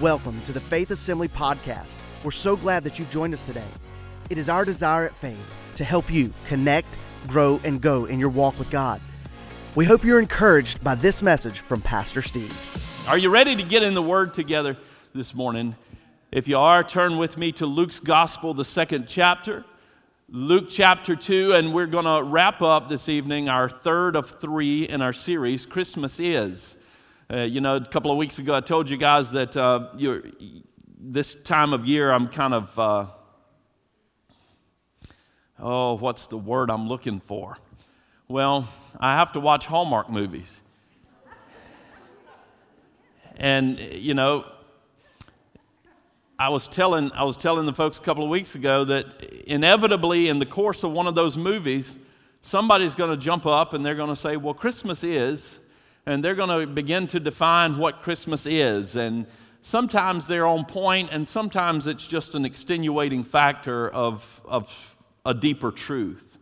Welcome to the Faith Assembly Podcast. We're so glad that you've joined us today. It is our desire at Faith to help you connect, grow, and go in your walk with God. We hope you're encouraged by this message from Pastor Steve. Are you ready to get in the Word together this morning? If you are, turn with me to Luke's Gospel, the second chapter. Luke chapter 2, and we're going to wrap up this evening our third of three in our series, Christmas Is. Uh, you know, a couple of weeks ago, I told you guys that uh, this time of year I'm kind of, uh, oh, what's the word I'm looking for? Well, I have to watch Hallmark movies. And, you know, I was telling I was telling the folks a couple of weeks ago that inevitably in the course of one of those movies, somebody's going to jump up and they're going to say, "Well, Christmas is," and they're going to begin to define what Christmas is. And sometimes they're on point, and sometimes it's just an extenuating factor of, of a deeper truth.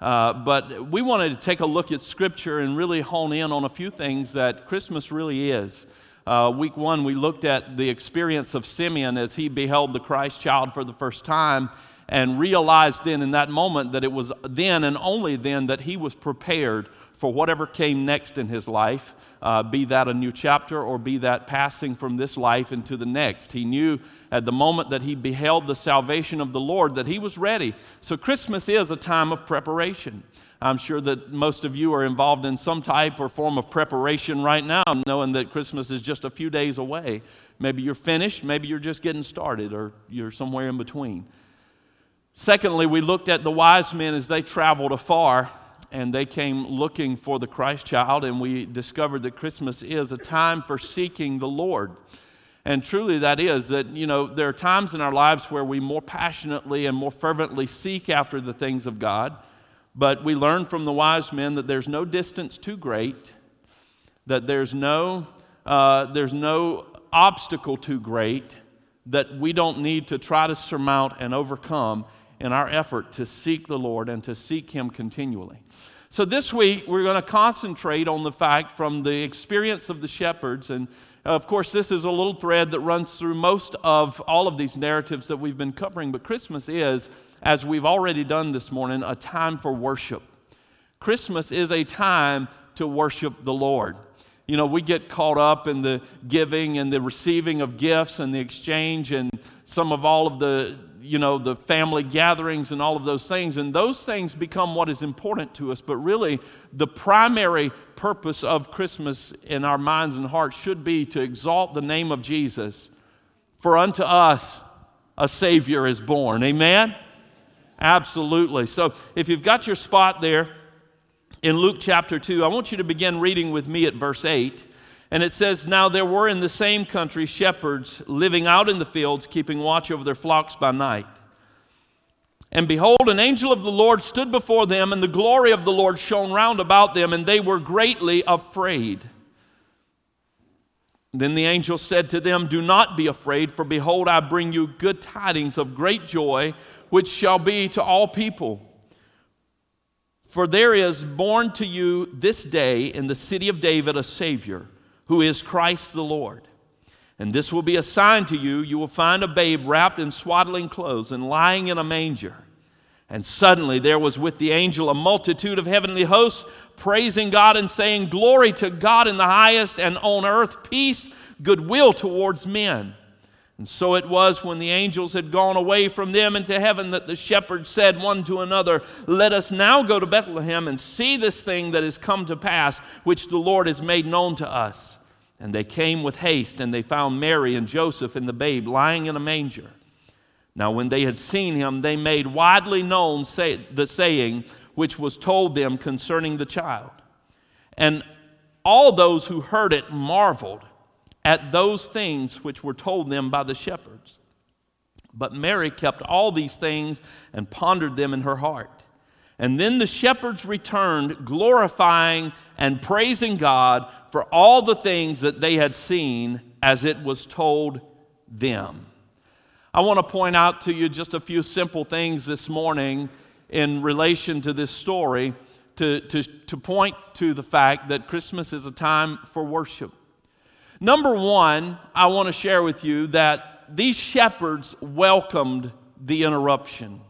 Uh, but we wanted to take a look at Scripture and really hone in on a few things that Christmas really is. Uh, week one, we looked at the experience of Simeon as he beheld the Christ child for the first time and realized then in that moment that it was then and only then that he was prepared for whatever came next in his life, uh, be that a new chapter or be that passing from this life into the next. He knew at the moment that he beheld the salvation of the Lord that he was ready. So, Christmas is a time of preparation. I'm sure that most of you are involved in some type or form of preparation right now, knowing that Christmas is just a few days away. Maybe you're finished, maybe you're just getting started, or you're somewhere in between. Secondly, we looked at the wise men as they traveled afar and they came looking for the Christ child, and we discovered that Christmas is a time for seeking the Lord. And truly, that is that, you know, there are times in our lives where we more passionately and more fervently seek after the things of God. But we learn from the wise men that there's no distance too great, that there's no, uh, there's no obstacle too great that we don't need to try to surmount and overcome in our effort to seek the Lord and to seek Him continually. So, this week, we're going to concentrate on the fact from the experience of the shepherds. And of course, this is a little thread that runs through most of all of these narratives that we've been covering. But Christmas is, as we've already done this morning, a time for worship. Christmas is a time to worship the Lord. You know, we get caught up in the giving and the receiving of gifts and the exchange and some of all of the you know, the family gatherings and all of those things. And those things become what is important to us. But really, the primary purpose of Christmas in our minds and hearts should be to exalt the name of Jesus. For unto us a Savior is born. Amen? Absolutely. So if you've got your spot there in Luke chapter 2, I want you to begin reading with me at verse 8. And it says, Now there were in the same country shepherds living out in the fields, keeping watch over their flocks by night. And behold, an angel of the Lord stood before them, and the glory of the Lord shone round about them, and they were greatly afraid. Then the angel said to them, Do not be afraid, for behold, I bring you good tidings of great joy, which shall be to all people. For there is born to you this day in the city of David a Savior who is Christ the Lord. And this will be a sign to you. You will find a babe wrapped in swaddling clothes and lying in a manger. And suddenly there was with the angel a multitude of heavenly hosts praising God and saying, Glory to God in the highest, and on earth peace, goodwill towards men. And so it was when the angels had gone away from them into heaven that the shepherds said one to another, Let us now go to Bethlehem and see this thing that has come to pass, which the Lord has made known to us. And they came with haste, and they found Mary and Joseph and the babe lying in a manger. Now, when they had seen him, they made widely known say, the saying which was told them concerning the child. And all those who heard it marveled at those things which were told them by the shepherds. But Mary kept all these things and pondered them in her heart. And then the shepherds returned, glorifying and praising God for all the things that they had seen as it was told them. I want to point out to you just a few simple things this morning in relation to this story to, to, to point to the fact that Christmas is a time for worship. Number one, I want to share with you that these shepherds welcomed the interruption.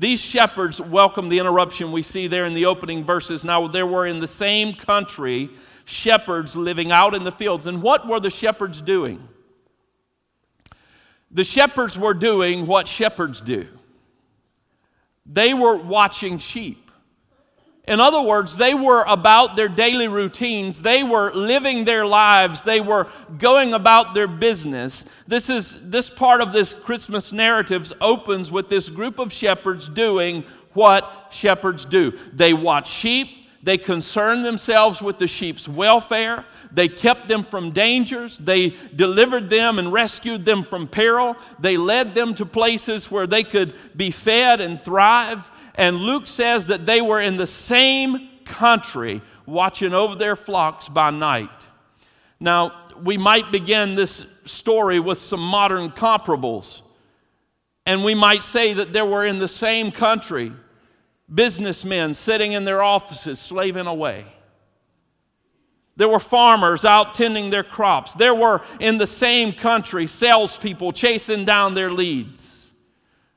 These shepherds welcomed the interruption we see there in the opening verses. Now, there were in the same country shepherds living out in the fields. And what were the shepherds doing? The shepherds were doing what shepherds do they were watching sheep. In other words, they were about their daily routines. They were living their lives. They were going about their business. This is this part of this Christmas narratives opens with this group of shepherds doing what shepherds do. They watch sheep, they concerned themselves with the sheep's welfare. They kept them from dangers. They delivered them and rescued them from peril. They led them to places where they could be fed and thrive. And Luke says that they were in the same country watching over their flocks by night. Now, we might begin this story with some modern comparables. And we might say that they were in the same country businessmen sitting in their offices slaving away. There were farmers out tending their crops. There were in the same country salespeople chasing down their leads.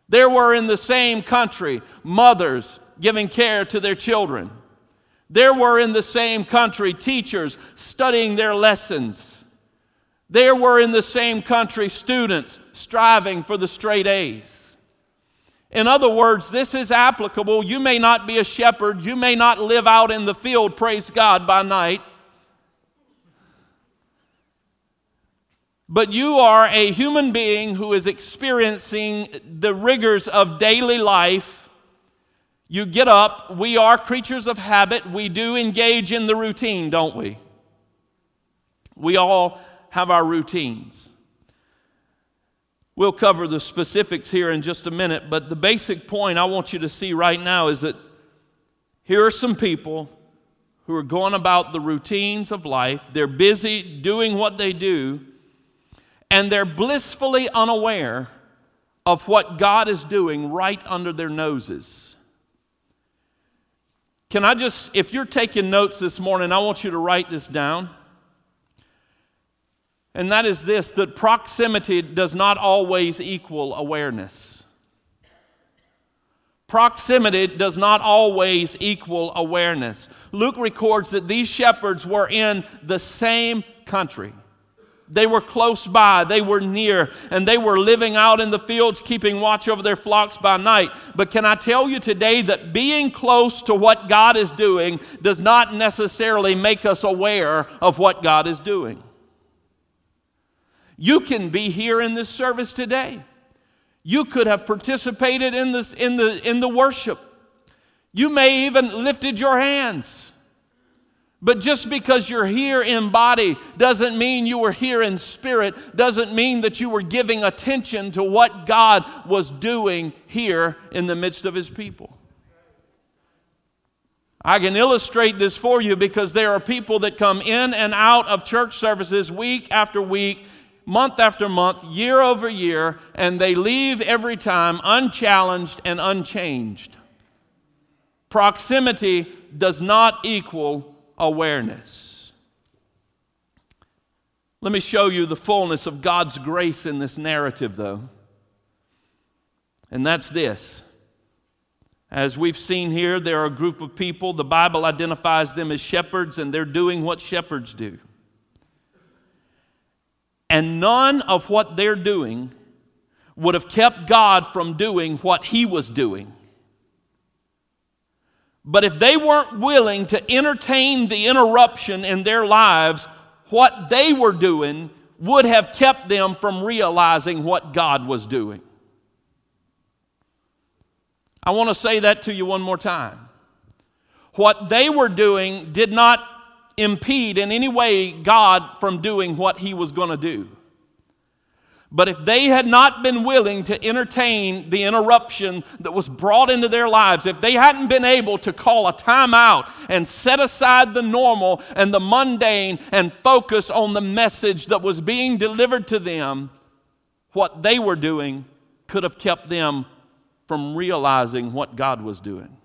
There were in the same country mothers giving care to their children. There were in the same country teachers studying their lessons. There were in the same country students striving for the straight A's. In other words, this is applicable. You may not be a shepherd, you may not live out in the field, praise God, by night. But you are a human being who is experiencing the rigors of daily life. You get up, we are creatures of habit, we do engage in the routine, don't we? We all have our routines. We'll cover the specifics here in just a minute, but the basic point I want you to see right now is that here are some people who are going about the routines of life. They're busy doing what they do, and they're blissfully unaware of what God is doing right under their noses. Can I just, if you're taking notes this morning, I want you to write this down and that is this that proximity does not always equal awareness. Proximity does not always equal awareness. Luke records that these shepherds were in the same country. They were close by, they were near, and they were living out in the fields, keeping watch over their flocks by night. But can I tell you today that being close to what God is doing does not necessarily make us aware of what God is doing? You can be here in this service today. You could have participated in, this, in, the, in the worship. You may even lifted your hands. But just because you're here in body doesn't mean you were here in spirit, doesn't mean that you were giving attention to what God was doing here in the midst of His people. I can illustrate this for you because there are people that come in and out of church services week after week month after month, year over year, and they leave every time unchallenged and unchanged. Proximity does not equal awareness. Let me show you the fullness of God's grace in this narrative, though. And that's this. As we've seen here, there are a group of people, the Bible identifies them as shepherds, and they're doing what shepherds do. And none of what they're doing would have kept God from doing what He was doing. But if they weren't willing to entertain the interruption in their lives, what they were doing would have kept them from realizing what God was doing. I want to say that to you one more time. What they were doing did not impede in any way God from doing what he was going to do. But if they had not been willing to entertain the interruption that was brought into their lives, if they hadn't been able to call a timeout and set aside the normal and the mundane and focus on the message that was being delivered to them, what they were doing could have kept them from realizing what God was doing.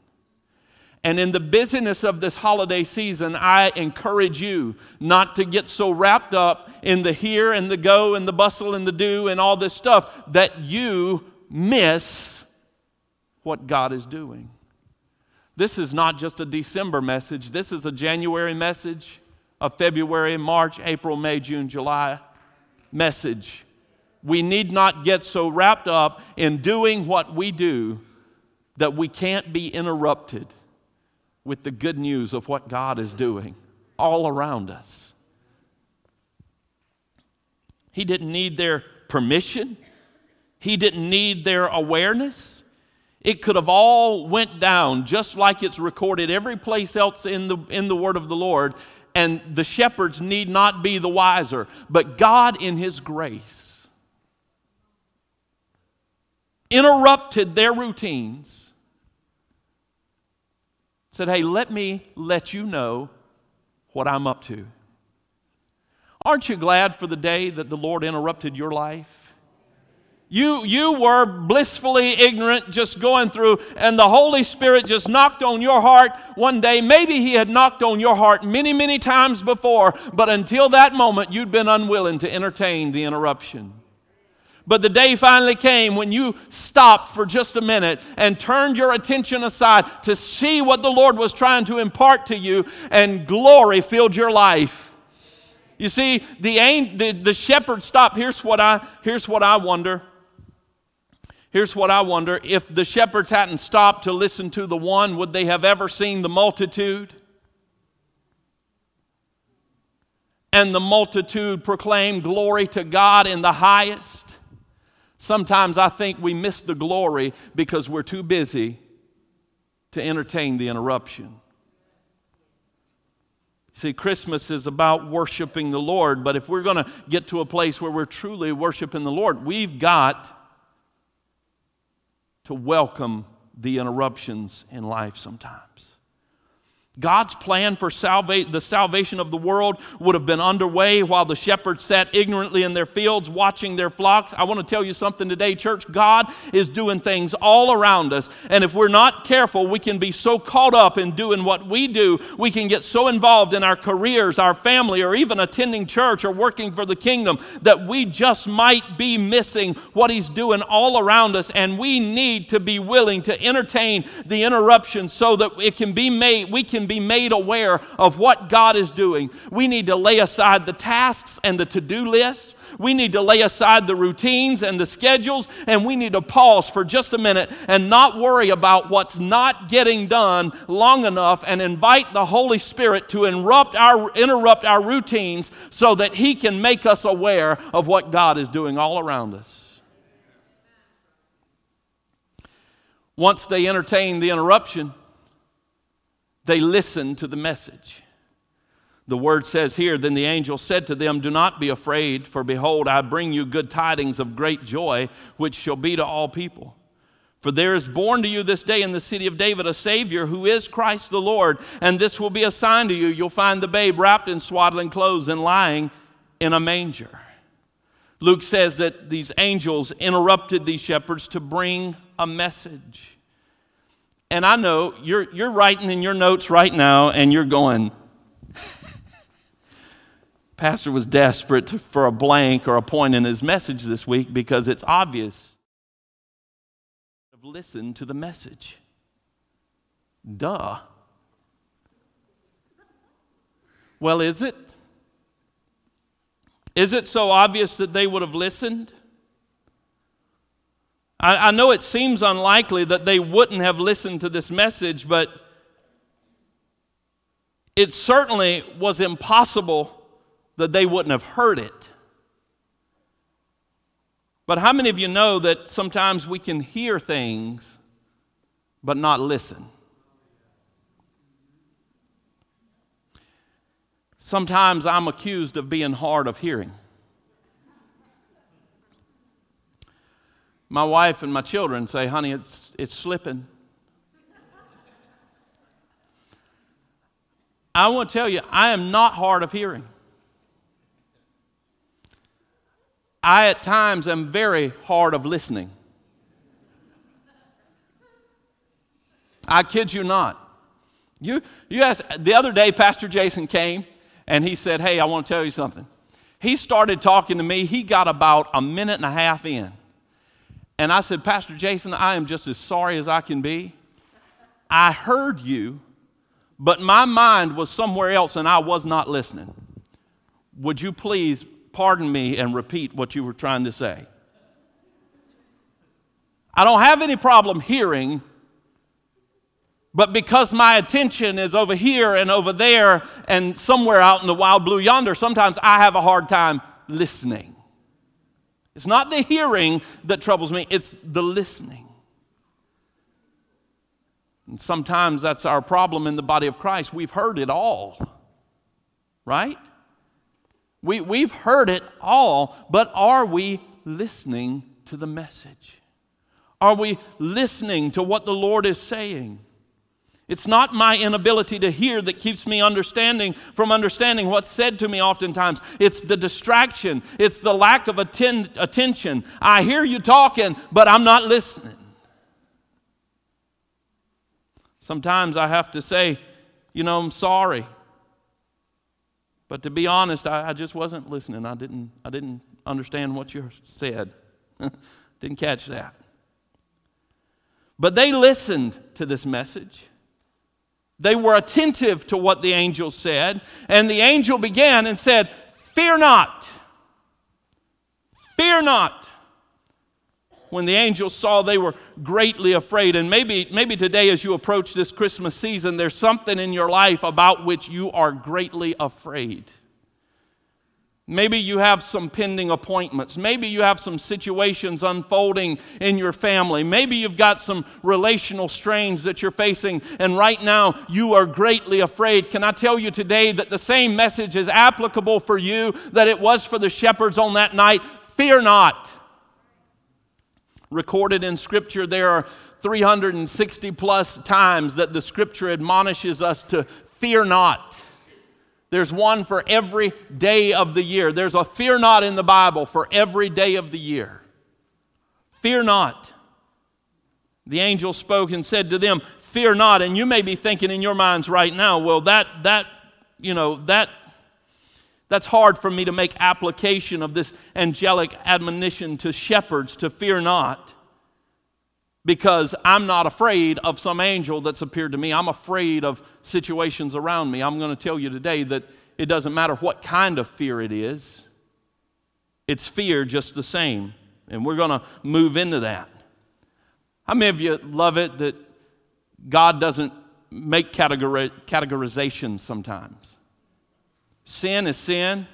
And in the busyness of this holiday season, I encourage you not to get so wrapped up in the here and the go and the bustle and the do and all this stuff that you miss what God is doing. This is not just a December message, this is a January message, a February, March, April, May, June, July message. We need not get so wrapped up in doing what we do that we can't be interrupted with the good news of what God is doing all around us. He didn't need their permission. He didn't need their awareness. It could have all went down just like it's recorded every place else in the, in the word of the Lord, and the shepherds need not be the wiser. But God, in His grace, interrupted their routines said, Hey, let me let you know what I'm up to. Aren't you glad for the day that the Lord interrupted your life? You, you were blissfully ignorant, just going through, and the Holy Spirit just knocked on your heart one day. Maybe He had knocked on your heart many, many times before, but until that moment, you'd been unwilling to entertain the interruption. But the day finally came when you stopped for just a minute and turned your attention aside to see what the Lord was trying to impart to you, and glory filled your life. You see, the, the, the shepherd stopped. Here's what, I, here's what I wonder. Here's what I wonder. If the shepherds hadn't stopped to listen to the one, would they have ever seen the multitude? And the multitude proclaimed glory to God in the highest. Sometimes I think we miss the glory because we're too busy to entertain the interruption. See, Christmas is about worshiping the Lord, but if we're going to get to a place where we're truly worshiping the Lord, we've got to welcome the interruptions in life sometimes. God's plan for salva- the salvation of the world would have been underway while the shepherds sat ignorantly in their fields watching their flocks. I want to tell you something today, church. God is doing things all around us. And if we're not careful, we can be so caught up in doing what we do, we can get so involved in our careers, our family, or even attending church or working for the kingdom that we just might be missing what He's doing all around us. And we need to be willing to entertain the interruption so that it can be made, we can be made aware of what God is doing. We need to lay aside the tasks and the to do list. We need to lay aside the routines and the schedules, and we need to pause for just a minute and not worry about what's not getting done long enough and invite the Holy Spirit to interrupt our, interrupt our routines so that He can make us aware of what God is doing all around us. Once they entertain the interruption, they listened to the message. The word says here, Then the angel said to them, Do not be afraid, for behold, I bring you good tidings of great joy, which shall be to all people. For there is born to you this day in the city of David a Savior who is Christ the Lord, and this will be a sign to you. You'll find the babe wrapped in swaddling clothes and lying in a manger. Luke says that these angels interrupted these shepherds to bring a message. And I know you're, you're writing in your notes right now and you're going, Pastor was desperate for a blank or a point in his message this week because it's obvious. Have listened to the message. Duh. Well, is it? Is it so obvious that they would have listened? I, I know it seems unlikely that they wouldn't have listened to this message, but it certainly was impossible that they wouldn't have heard it. But how many of you know that sometimes we can hear things but not listen? Sometimes I'm accused of being hard of hearing. My wife and my children say, honey, it's, it's slipping. I want to tell you, I am not hard of hearing. I, at times, am very hard of listening. I kid you not. You, you ask, the other day, Pastor Jason came and he said, Hey, I want to tell you something. He started talking to me. He got about a minute and a half in. And I said, Pastor Jason, I am just as sorry as I can be. I heard you, but my mind was somewhere else and I was not listening. Would you please pardon me and repeat what you were trying to say? I don't have any problem hearing, but because my attention is over here and over there and somewhere out in the wild blue yonder, sometimes I have a hard time listening. It's not the hearing that troubles me, it's the listening. And sometimes that's our problem in the body of Christ. We've heard it all, right? We, we've heard it all, but are we listening to the message? Are we listening to what the Lord is saying? It's not my inability to hear that keeps me understanding from understanding what's said to me oftentimes. It's the distraction, it's the lack of atten- attention. I hear you talking, but I'm not listening. Sometimes I have to say, you know, I'm sorry. But to be honest, I, I just wasn't listening. I didn't, I didn't understand what you said. didn't catch that. But they listened to this message. They were attentive to what the angel said. And the angel began and said, Fear not. Fear not when the angels saw they were greatly afraid. And maybe, maybe today, as you approach this Christmas season, there's something in your life about which you are greatly afraid. Maybe you have some pending appointments. Maybe you have some situations unfolding in your family. Maybe you've got some relational strains that you're facing, and right now you are greatly afraid. Can I tell you today that the same message is applicable for you that it was for the shepherds on that night? Fear not recorded in Scripture, there are 360 plus times that the Scripture admonishes us to fear not. There's one for every day of the year. There's a fear not in the Bible for every day of the year. Fear not. The angel spoke and said to them, Fear not. And you may be thinking in your minds right now, well, that, that, you know, that that's hard for me to make application of this angelic admonition to shepherds to fear not because I'm not afraid of some angel that's appeared to me. I'm afraid of situations around me. I'm going to tell you today that it doesn't matter what kind of fear it is, it's fear just the same. And we're going to move into that. How many of you love it that God doesn't make categori- categorizations sometimes? Sin is sin.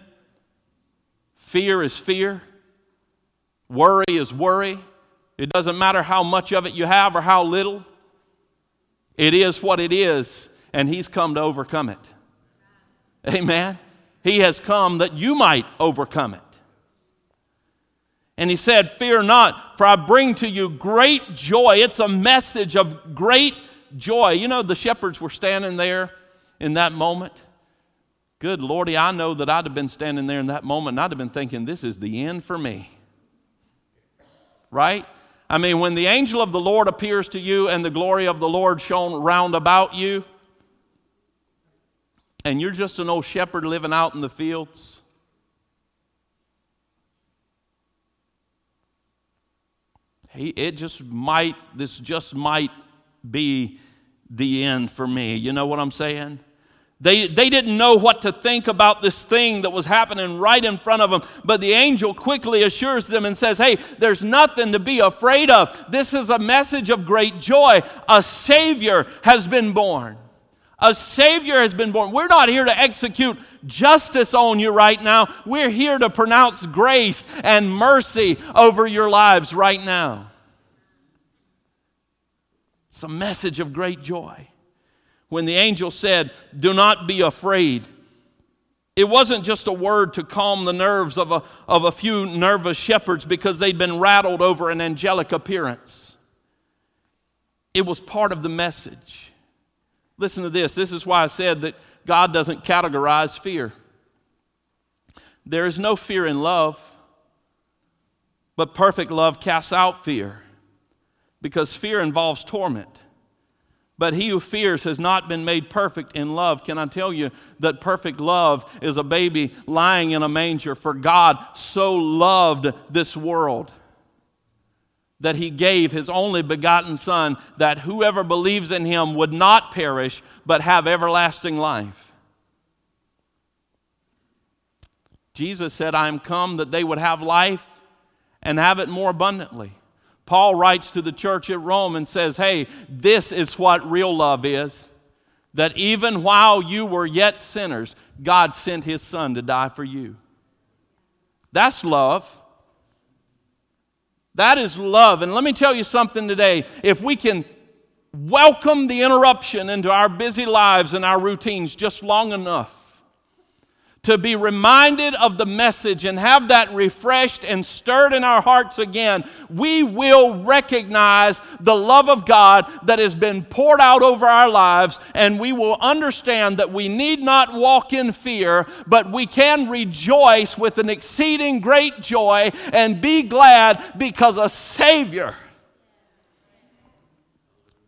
Fear is fear. Worry is worry. It doesn't matter how much of it you have or how little. It is what it is, and He's come to overcome it. Amen. He has come that you might overcome it. And he said, Fear not, for I bring to you great joy. It's a message of great joy. You know, the shepherds were standing there in that moment. Good Lordy, I know that I'd have been standing there in that moment and I'd have been thinking, this is the end for me. Right? I mean, when the angel of the Lord appears to you and the glory of the Lord shone round about you, and you're just an old shepherd living out in the fields, he, it just might, this just might be the end for me. You know what I'm saying? They, they didn't know what to think about this thing that was happening right in front of them. But the angel quickly assures them and says, Hey, there's nothing to be afraid of. This is a message of great joy. A Savior has been born. A Savior has been born. We're not here to execute justice on you right now. We're here to pronounce grace and mercy over your lives right now. It's a message of great joy when the angel said, Do not be afraid. It wasn't just a word to calm the nerves of a, of a few nervous shepherds because they'd been rattled over an angelic appearance. It was part of the message. Listen to this. This is why I said that God doesn't categorize fear. There is no fear in love, but perfect love casts out fear because fear involves torment. But he who fears has not been made perfect in love. Can I tell you that perfect love is a baby lying in a manger? For God so loved this world that he gave his only begotten Son, that whoever believes in him would not perish, but have everlasting life. Jesus said, I am come that they would have life and have it more abundantly. Paul writes to the church at Rome and says, Hey, this is what real love is. That even while you were yet sinners, God sent his son to die for you. That's love. That is love. And let me tell you something today. If we can welcome the interruption into our busy lives and our routines just long enough, to be reminded of the message and have that refreshed and stirred in our hearts again, we will recognize the love of God that has been poured out over our lives, and we will understand that we need not walk in fear, but we can rejoice with an exceeding great joy and be glad because a Savior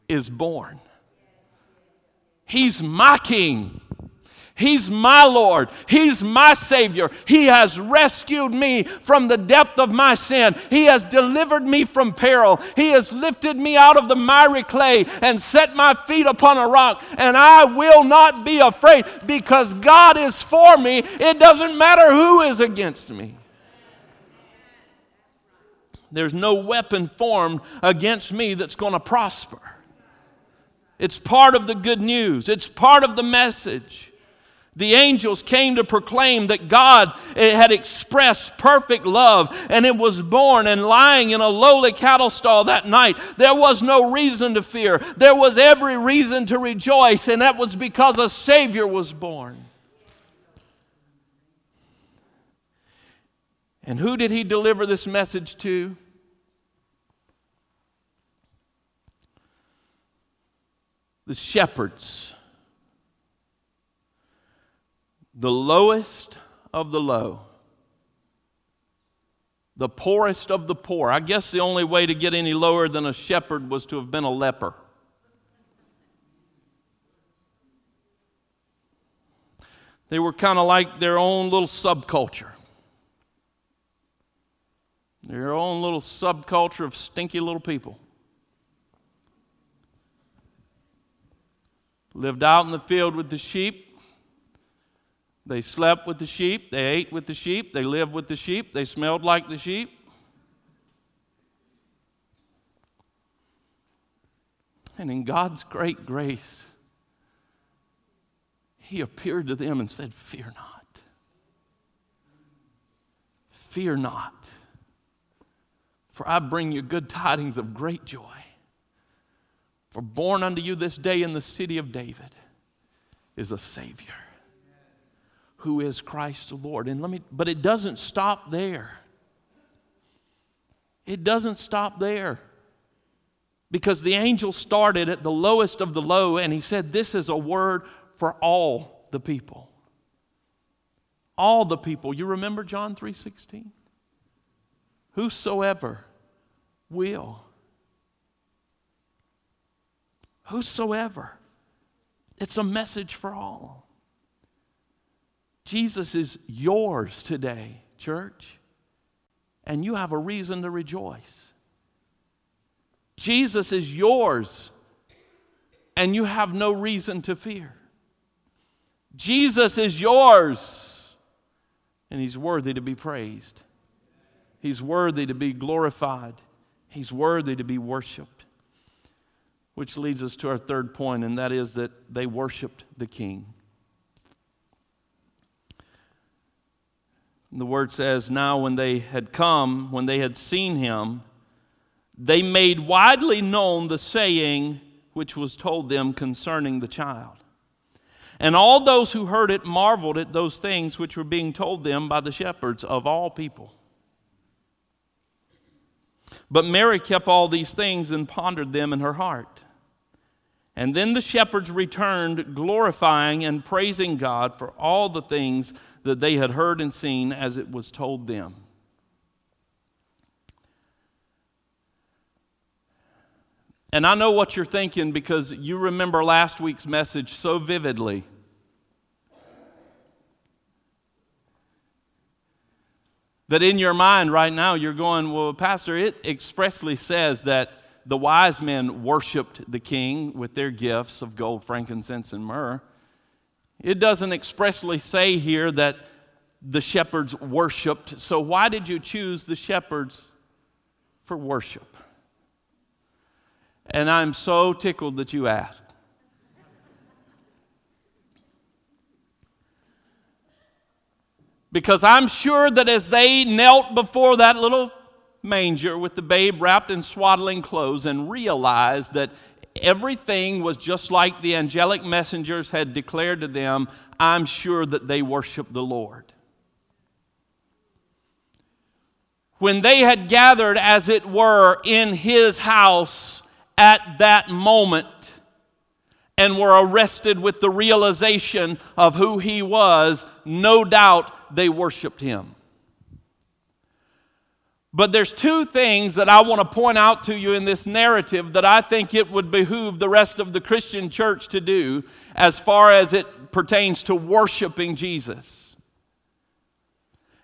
is born. He's my King. He's my Lord. He's my Savior. He has rescued me from the depth of my sin. He has delivered me from peril. He has lifted me out of the miry clay and set my feet upon a rock. And I will not be afraid because God is for me. It doesn't matter who is against me. There's no weapon formed against me that's going to prosper. It's part of the good news, it's part of the message. The angels came to proclaim that God eh, had expressed perfect love and it was born and lying in a lowly cattle stall that night. There was no reason to fear. There was every reason to rejoice, and that was because a Savior was born. And who did he deliver this message to? The shepherds the lowest of the low, the poorest of the poor. I guess the only way to get any lower than a shepherd was to have been a leper. They were kind of like their own little subculture. Their own little subculture of stinky little people. Lived out in the field with the sheep, they slept with the sheep, they ate with the sheep, they lived with the sheep, they smelled like the sheep. And in God's great grace, He appeared to them and said, Fear not. Fear not. For I bring you good tidings of great joy. For born unto you this day in the city of David is a Savior who is Christ the Lord. And let me, but it doesn't stop there. It doesn't stop there. Because the angel started at the lowest of the low and he said, This is a word for all the people. All the people. You remember John 3:16? Whosoever will. Whosoever. It's a message for all. Jesus is yours today, church, and you have a reason to rejoice. Jesus is yours, and you have no reason to fear. Jesus is yours, and He's worthy to be praised. He's worthy to be glorified. He's worthy to be worshiped. Which leads us to our third point, and that is that they worshiped the King. The word says, Now when they had come, when they had seen him, they made widely known the saying which was told them concerning the child. And all those who heard it marveled at those things which were being told them by the shepherds of all people. But Mary kept all these things and pondered them in her heart. And then the shepherds returned, glorifying and praising God for all the things that they had heard and seen as it was told them. And I know what you're thinking because you remember last week's message so vividly. That in your mind right now, you're going, Well, Pastor, it expressly says that the wise men worshiped the king with their gifts of gold, frankincense, and myrrh. It doesn't expressly say here that the shepherds worshiped. So, why did you choose the shepherds for worship? And I'm so tickled that you asked. Because I'm sure that as they knelt before that little manger with the babe wrapped in swaddling clothes and realized that everything was just like the angelic messengers had declared to them, I'm sure that they worshiped the Lord. When they had gathered, as it were, in his house at that moment and were arrested with the realization of who he was, no doubt they worshiped him. But there's two things that I want to point out to you in this narrative that I think it would behoove the rest of the Christian church to do as far as it pertains to worshiping Jesus.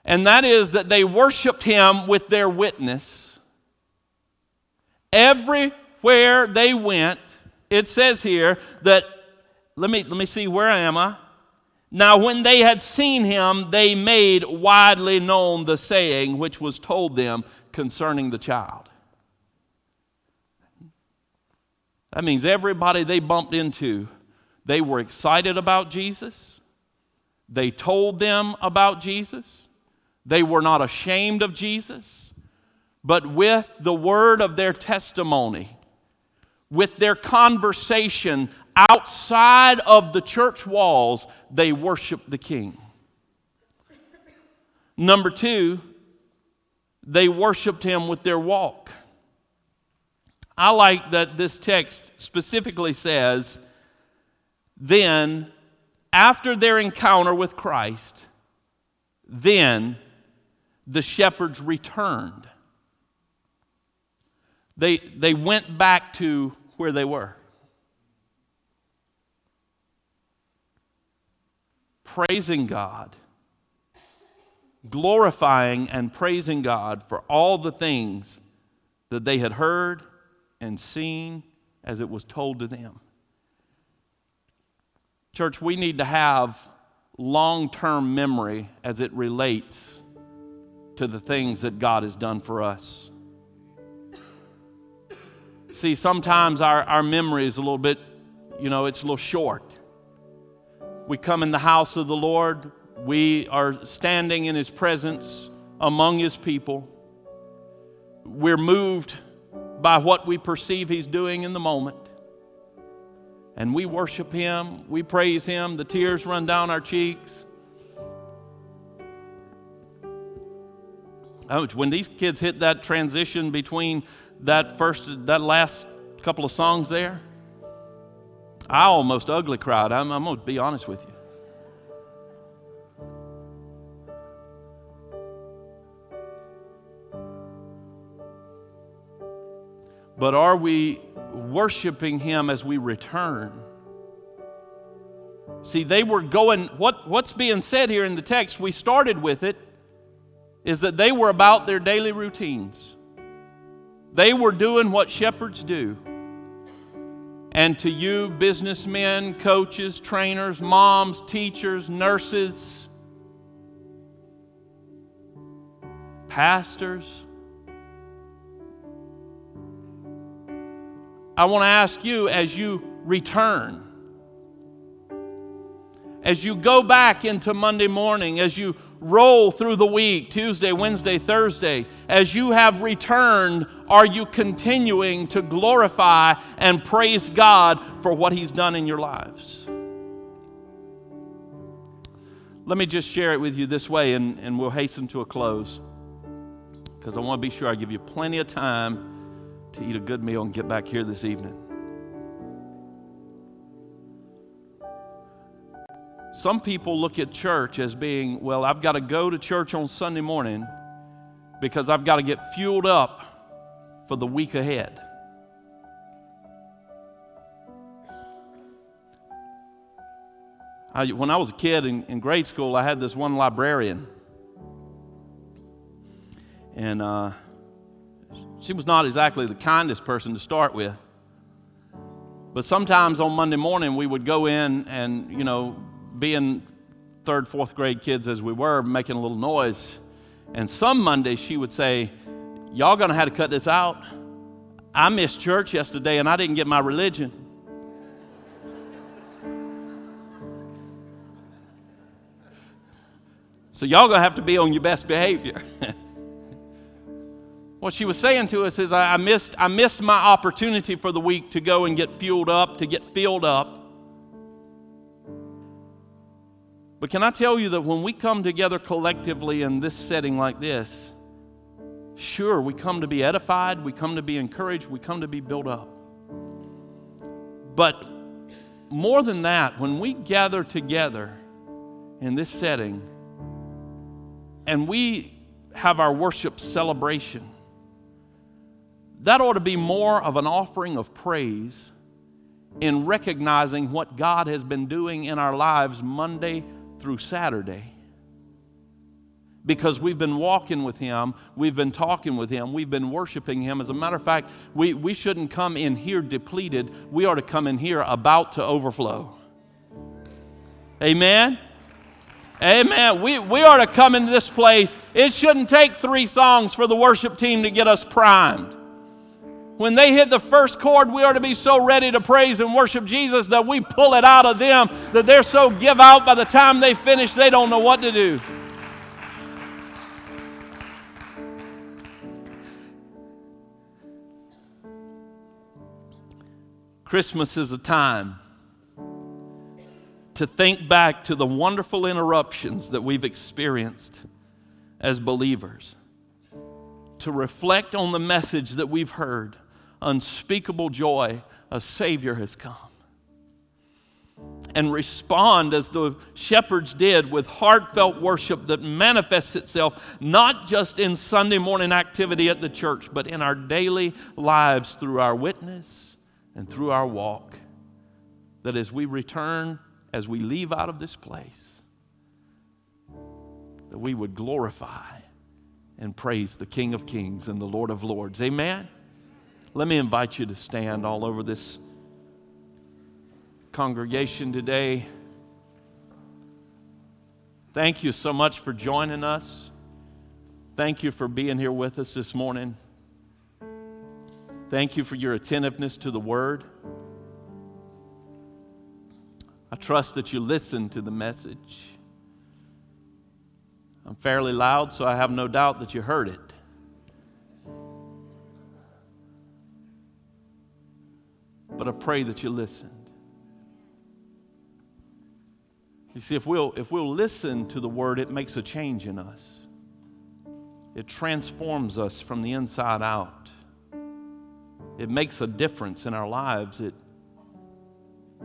And that is that they worshiped him with their witness. Everywhere they went, it says here that, let me, let me see, where am I? Now, when they had seen him, they made widely known the saying which was told them concerning the child. That means everybody they bumped into, they were excited about Jesus. They told them about Jesus. They were not ashamed of Jesus. But with the word of their testimony, with their conversation outside of the church walls, they worship the king. Number two, they worshiped him with their walk. I like that this text specifically says, then, after their encounter with Christ, then the shepherds returned. They, they went back to where they were. Praising God, glorifying and praising God for all the things that they had heard and seen as it was told to them. Church, we need to have long term memory as it relates to the things that God has done for us. See, sometimes our, our memory is a little bit, you know, it's a little short we come in the house of the Lord, we are standing in His presence among His people. We're moved by what we perceive He's doing in the moment. And we worship Him, we praise Him, the tears run down our cheeks. Oh, when these kids hit that transition between that first, that last couple of songs there, I almost ugly cried. I'm, I'm going to be honest with you. But are we worshiping Him as we return? See, they were going, what, what's being said here in the text, we started with it, is that they were about their daily routines. They were doing what shepherds do. And to you, businessmen, coaches, trainers, moms, teachers, nurses, pastors, I want to ask you as you return, as you go back into Monday morning, as you roll through the week Tuesday, Wednesday, Thursday as you have returned, are you continuing to glorify and praise God for what He's done in your lives? Let me just share it with you this way, and, and we'll hasten to a close because I want to be sure I give you plenty of time to eat a good meal and get back here this evening. Some people look at church as being, well, I've got to go to church on Sunday morning because I've got to get fueled up for the week ahead. I, when I was a kid in, in, grade school, I had this one librarian. And uh, she was not exactly the kindest person to start with. But sometimes on Monday morning, we would go in and, you know, being third, fourth grade kids as we were, making a little noise. And some Mondays she would say, Y'all gonna have to cut this out. I missed church yesterday and I didn't get my religion. So y'all gonna have to be on your best behavior. what she was saying to us is I missed, I missed my opportunity for the week to go and get fueled up, to get filled up. But can I tell you that when we come together collectively in this setting like this, sure, we come to be edified, we come to be encouraged, we come to be built up. But more than that, when we gather together in this setting and we have our worship celebration, that ought to be more of an offering of praise in recognizing what God has been doing in our lives Monday through Saturday because we've been walking with Him, we've been talking with Him, we've been worshiping Him. As a matter of fact, we, we shouldn't come in here depleted, we are to come in here about to overflow. Amen? Amen. We, we are to come into this place. It shouldn't take three songs for the worship team to get us primed. When they hit the first chord, we are to be so ready to praise and worship Jesus that we pull it out of them, that they're so give out by the time they finish, they don't know what to do. Christmas is a time to think back to the wonderful interruptions that we've experienced as believers, to reflect on the message that we've heard unspeakable joy, a Savior has come. And respond as the shepherds did with heartfelt worship that manifests itself not just in Sunday morning activity at the church, but in our daily lives through our witness and through our walk. That as we return, as we leave out of this place, that we would glorify and praise the King of Kings and the Lord of Lords. Amen. Let me invite you to stand all over this congregation today. Thank you so much for joining us. Thank you for being here with us this morning. Thank you for your attentiveness to the word. I trust that you listen to the message. I'm fairly loud, so I have no doubt that you heard it. But I pray that you listened. You see, if we'll, if we'll listen to the word, it makes a change in us. It transforms us from the inside out. It makes a difference in our lives. It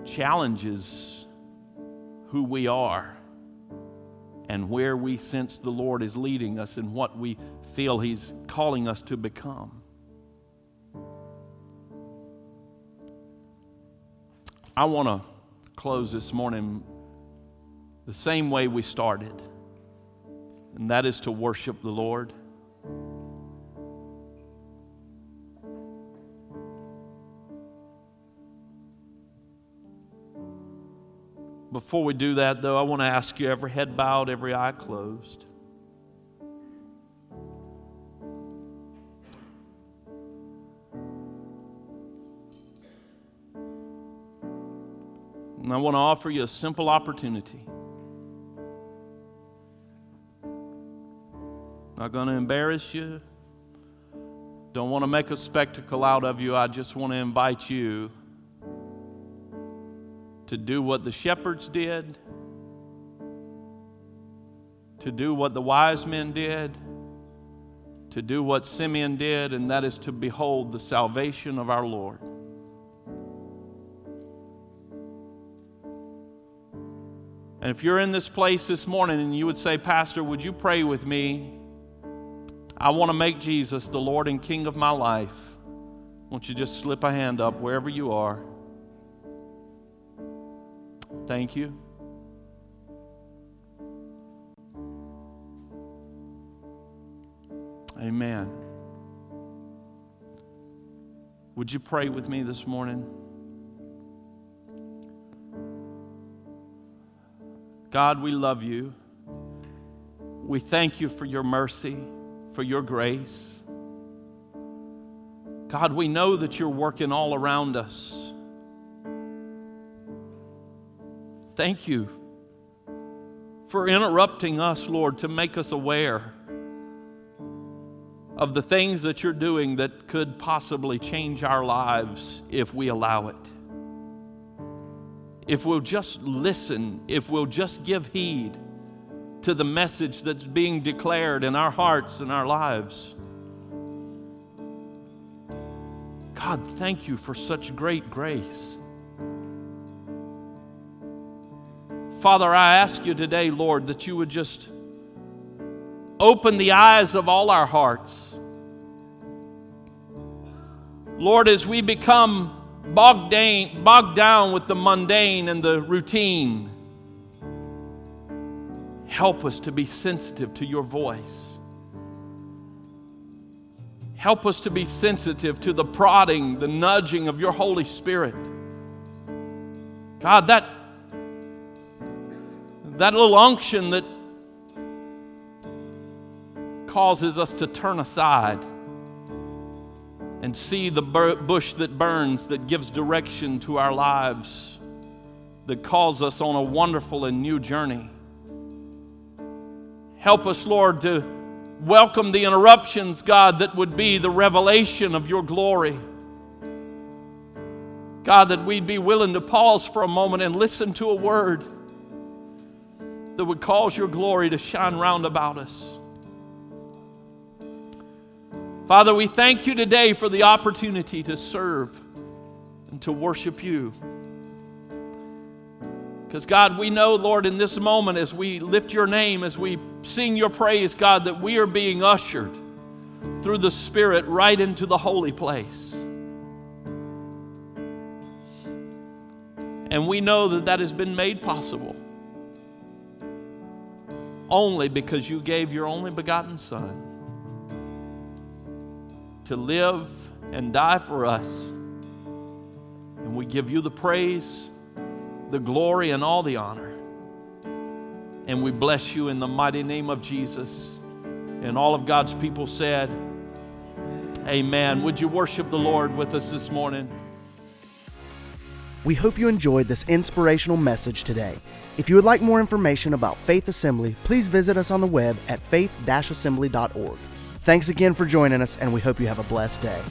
challenges who we are and where we sense the Lord is leading us and what we feel He's calling us to become. I want to close this morning the same way we started, and that is to worship the Lord. Before we do that, though, I want to ask you every head bowed, every eye closed. And I want to offer you a simple opportunity. Not going to embarrass you. Don't want to make a spectacle out of you. I just want to invite you to do what the shepherds did, to do what the wise men did, to do what Simeon did, and that is to behold the salvation of our Lord. And if you're in this place this morning and you would say, Pastor, would you pray with me? I want to make Jesus the Lord and King of my life. Won't you just slip a hand up wherever you are? Thank you. Amen. Would you pray with me this morning? God, we love you. We thank you for your mercy, for your grace. God, we know that you're working all around us. Thank you for interrupting us, Lord, to make us aware of the things that you're doing that could possibly change our lives if we allow it. If we'll just listen, if we'll just give heed to the message that's being declared in our hearts and our lives. God, thank you for such great grace. Father, I ask you today, Lord, that you would just open the eyes of all our hearts. Lord, as we become bogged down, bogged down with the mundane and the routine, help us to be sensitive to your voice. Help us to be sensitive to the prodding, the nudging of your Holy Spirit. God, that, that little unction that causes us to turn aside and see the bush that burns, that gives direction to our lives, that calls us on a wonderful and new journey. Help us, Lord, to welcome the interruptions, God, that would be the revelation of your glory. God, that we'd be willing to pause for a moment and listen to a word that would cause your glory to shine round about us. Father, we thank you today for the opportunity to serve and to worship you. Because, God, we know, Lord, in this moment as we lift your name, as we sing your praise, God, that we are being ushered through the Spirit right into the holy place. And we know that that has been made possible only because you gave your only begotten Son to live and die for us. And we give you the praise the glory and all the honor. And we bless you in the mighty name of Jesus. And all of God's people said, Amen. Would you worship the Lord with us this morning? We hope you enjoyed this inspirational message today. If you would like more information about Faith Assembly, please visit us on the web at faith-assembly.org. Thanks again for joining us, and we hope you have a blessed day.